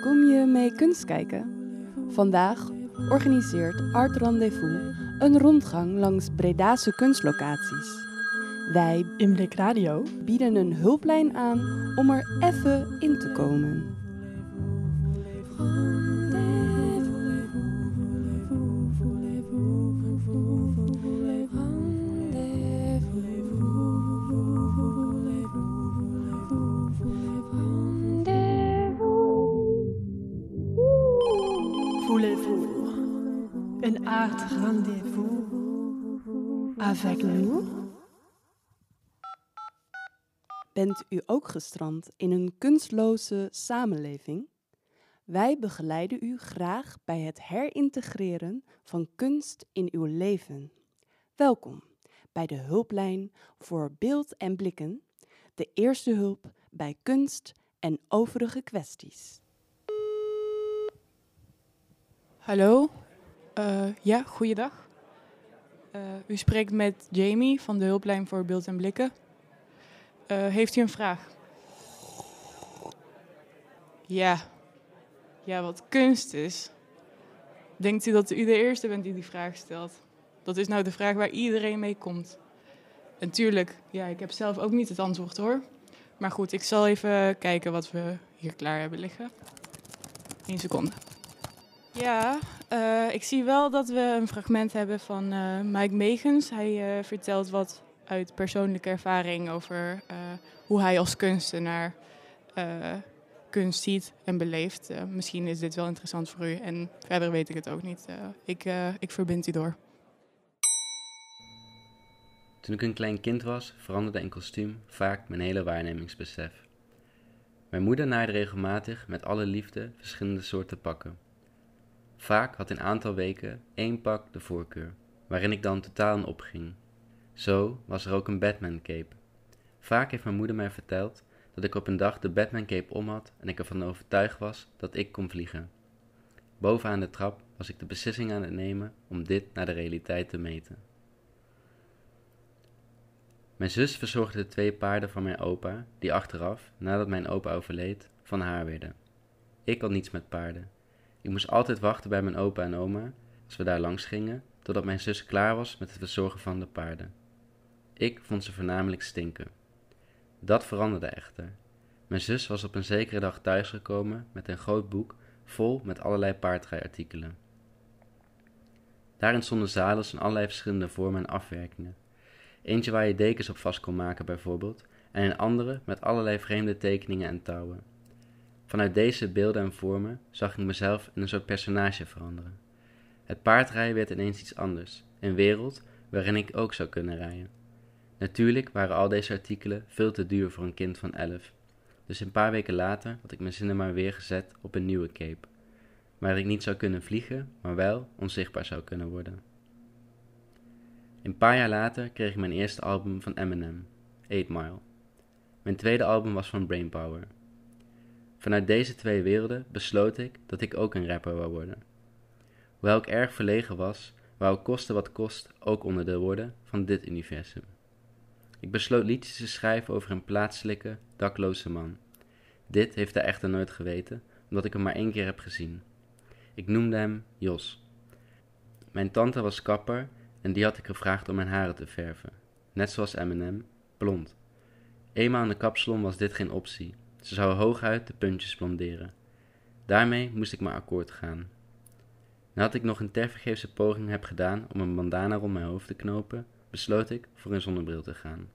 Kom je mee kunst kijken? Vandaag organiseert Art Rendezvous een rondgang langs Bredase kunstlocaties. Wij In Blik Radio bieden een hulplijn aan om er even in te komen. Een art rendez-vous avec nous? Bent u ook gestrand in een kunstloze samenleving? Wij begeleiden u graag bij het herintegreren van kunst in uw leven. Welkom bij de hulplijn voor beeld en blikken, de eerste hulp bij kunst en overige kwesties. Hallo, Eh, ja, goeiedag. Eh, u spreekt met Jamie van de hulplijn voor beeld en blikken. Eh, heeft u een vraag? Ja. Ja, wat kunst is. Denkt u dat u de eerste bent die die vraag stelt? Dat is nou de vraag waar iedereen mee komt. En tuurlijk, ja, ik heb zelf ook niet het antwoord hoor. Maar goed, ik zal even kijken wat we hier klaar hebben liggen. Eén seconde. Ja, eh, ik zie wel dat we een fragment hebben van eh, Mike Megens. Hij eh, vertelt wat uit persoonlijke ervaring over hoe hij als kunstenaar kunst ziet en beleeft. Misschien is dit wel interessant voor u en verder weet ik het ook niet. Ik, ik verbind u door. Toen ik een klein kind was, veranderde in kostuum vaak mijn hele waarnemingsbesef. Mijn moeder naaide regelmatig met alle liefde verschillende soorten pakken. Vaak had in aantal weken één pak de voorkeur, waarin ik dan totaal in opging. Zo was er ook een Batman cape. Vaak heeft mijn moeder mij verteld dat ik op een dag de Batman cape om had en ik ervan overtuigd was dat ik kon vliegen. Bovenaan de trap was ik de beslissing aan het nemen om dit naar de realiteit te meten. Mijn zus verzorgde de twee paarden van mijn opa, die achteraf, nadat mijn opa overleed, van haar werden. Ik had niets met paarden. Ik moest altijd wachten bij mijn opa en oma, als we daar langs gingen, totdat mijn zus klaar was met het verzorgen van de paarden. Ik vond ze voornamelijk stinken. Dat veranderde echter. Mijn zus was op een zekere dag thuisgekomen met een groot boek vol met allerlei paardrijartikelen. Daarin stonden zadels in allerlei verschillende vormen en afwerkingen. Eentje waar je dekens op vast kon maken bijvoorbeeld, en een andere met allerlei vreemde tekeningen en touwen. Vanuit deze beelden en vormen zag ik mezelf in een soort personage veranderen. Het paardrijden werd ineens iets anders, een wereld waarin ik ook zou kunnen rijden. Natuurlijk waren al deze artikelen veel te duur voor een kind van elf, dus een paar weken later had ik mijn zinnen maar weer gezet op een nieuwe cape, waar ik niet zou kunnen vliegen, maar wel onzichtbaar zou kunnen worden. Een paar jaar later kreeg ik mijn eerste album van Eminem, 8 Mile. Mijn tweede album was van Brainpower. Vanuit deze twee werelden besloot ik dat ik ook een rapper wou worden. Hoewel ik erg verlegen was, wou ik koste wat kost ook onderdeel worden van dit universum. Ik besloot liedjes te schrijven over een plaatselijke, dakloze man. Dit heeft hij echter nooit geweten, omdat ik hem maar één keer heb gezien. Ik noemde hem Jos. Mijn tante was kapper en die had ik gevraagd om mijn haren te verven. Net zoals Eminem, blond. Eenmaal in de kapsalon was dit geen optie. Ze zou hooguit de puntjes blonderen. Daarmee moest ik maar akkoord gaan. Nadat ik nog een tevergeefse poging heb gedaan om een bandana rond mijn hoofd te knopen, besloot ik voor een zonnebril te gaan.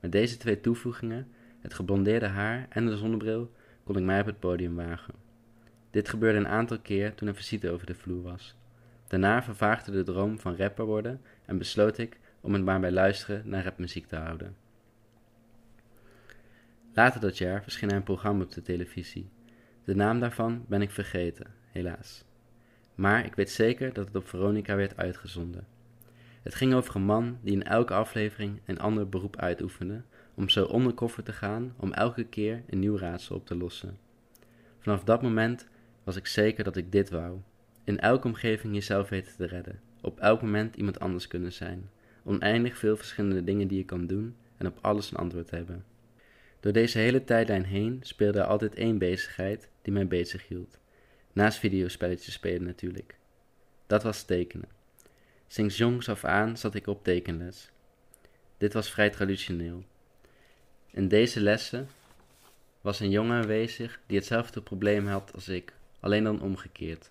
Met deze twee toevoegingen, het geblondeerde haar en de zonnebril, kon ik mij op het podium wagen. Dit gebeurde een aantal keer toen een visite over de vloer was. Daarna vervaagde de droom van rapper worden en besloot ik om het maar bij luisteren naar rapmuziek te houden. Later dat jaar verscheen er een programma op de televisie. De naam daarvan ben ik vergeten, helaas. Maar ik weet zeker dat het op Veronica werd uitgezonden. Het ging over een man die in elke aflevering een ander beroep uitoefende, om zo undercover te gaan om elke keer een nieuw raadsel op te lossen. Vanaf dat moment was ik zeker dat ik dit wou. In elke omgeving jezelf weten te redden, op elk moment iemand anders kunnen zijn, oneindig veel verschillende dingen die je kan doen en op alles een antwoord hebben. Door deze hele tijdlijn heen speelde er altijd één bezigheid die mij bezig hield. Naast videospelletjes spelen natuurlijk. Dat was tekenen. Sinds jongs af aan zat ik op tekenles. Dit was vrij traditioneel. In deze lessen was een jongen aanwezig die hetzelfde probleem had als ik, alleen dan omgekeerd.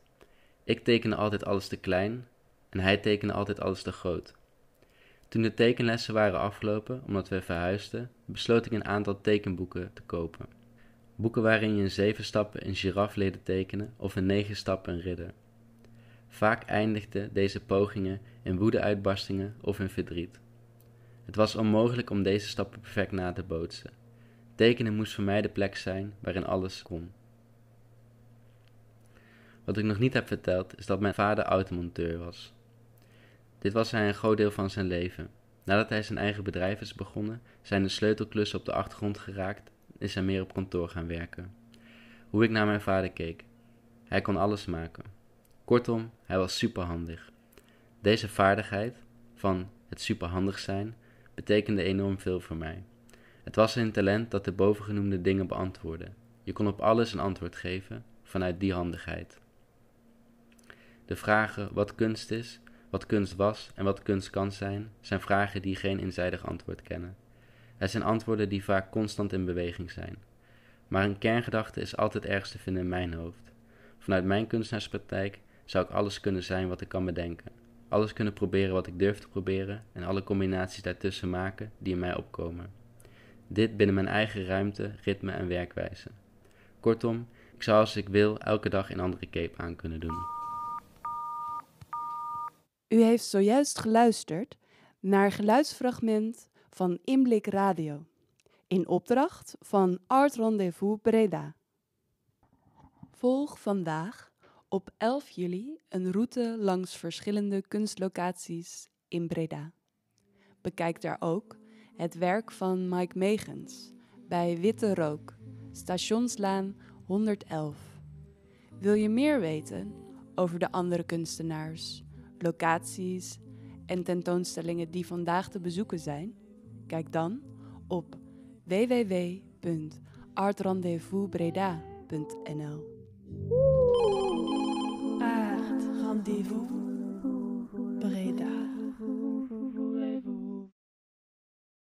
Ik tekende altijd alles te klein en hij tekende altijd alles te groot. Toen de tekenlessen waren afgelopen, omdat we verhuisden, besloot ik een aantal tekenboeken te kopen. Boeken waarin je in zeven stappen een giraf leerde tekenen of in negen stappen een ridder. Vaak eindigden deze pogingen in woedeuitbarstingen of in verdriet. Het was onmogelijk om deze stappen perfect na te bootsen. Tekenen moest voor mij de plek zijn waarin alles kon. Wat ik nog niet heb verteld is dat mijn vader automonteur was. Dit was hij een groot deel van zijn leven. Nadat hij zijn eigen bedrijf is begonnen, zijn de sleutelklussen op de achtergrond geraakt en is hij meer op kantoor gaan werken. Hoe ik naar mijn vader keek. Hij kon alles maken. Kortom, hij was superhandig. Deze vaardigheid, van het superhandig zijn, betekende enorm veel voor mij. Het was een talent dat de bovengenoemde dingen beantwoordde. Je kon op alles een antwoord geven vanuit die handigheid. De vragen wat kunst is, wat kunst was en wat kunst kan zijn, zijn vragen die geen eenzijdig antwoord kennen. Het zijn antwoorden die vaak constant in beweging zijn. Maar een kerngedachte is altijd ergens te vinden in mijn hoofd. Vanuit mijn kunstenaarspraktijk zou ik alles kunnen zijn wat ik kan bedenken. Alles kunnen proberen wat ik durf te proberen en alle combinaties daartussen maken die in mij opkomen. Dit binnen mijn eigen ruimte, ritme en werkwijze. Kortom, ik zou als ik wil elke dag een andere cape aan kunnen doen. U heeft zojuist geluisterd naar geluidsfragment van Inblik Radio, in opdracht van Art Rendezvous Breda. Volg vandaag op 11 juli een route langs verschillende kunstlocaties in Breda. Bekijk daar ook het werk van Mike Megens bij Witte Rook, Stationslaan 111. Wil je meer weten over de andere kunstenaars, locaties en tentoonstellingen die vandaag te bezoeken zijn? Kijk dan op www.artrendezvousbreda.nl. Art Rendezvous.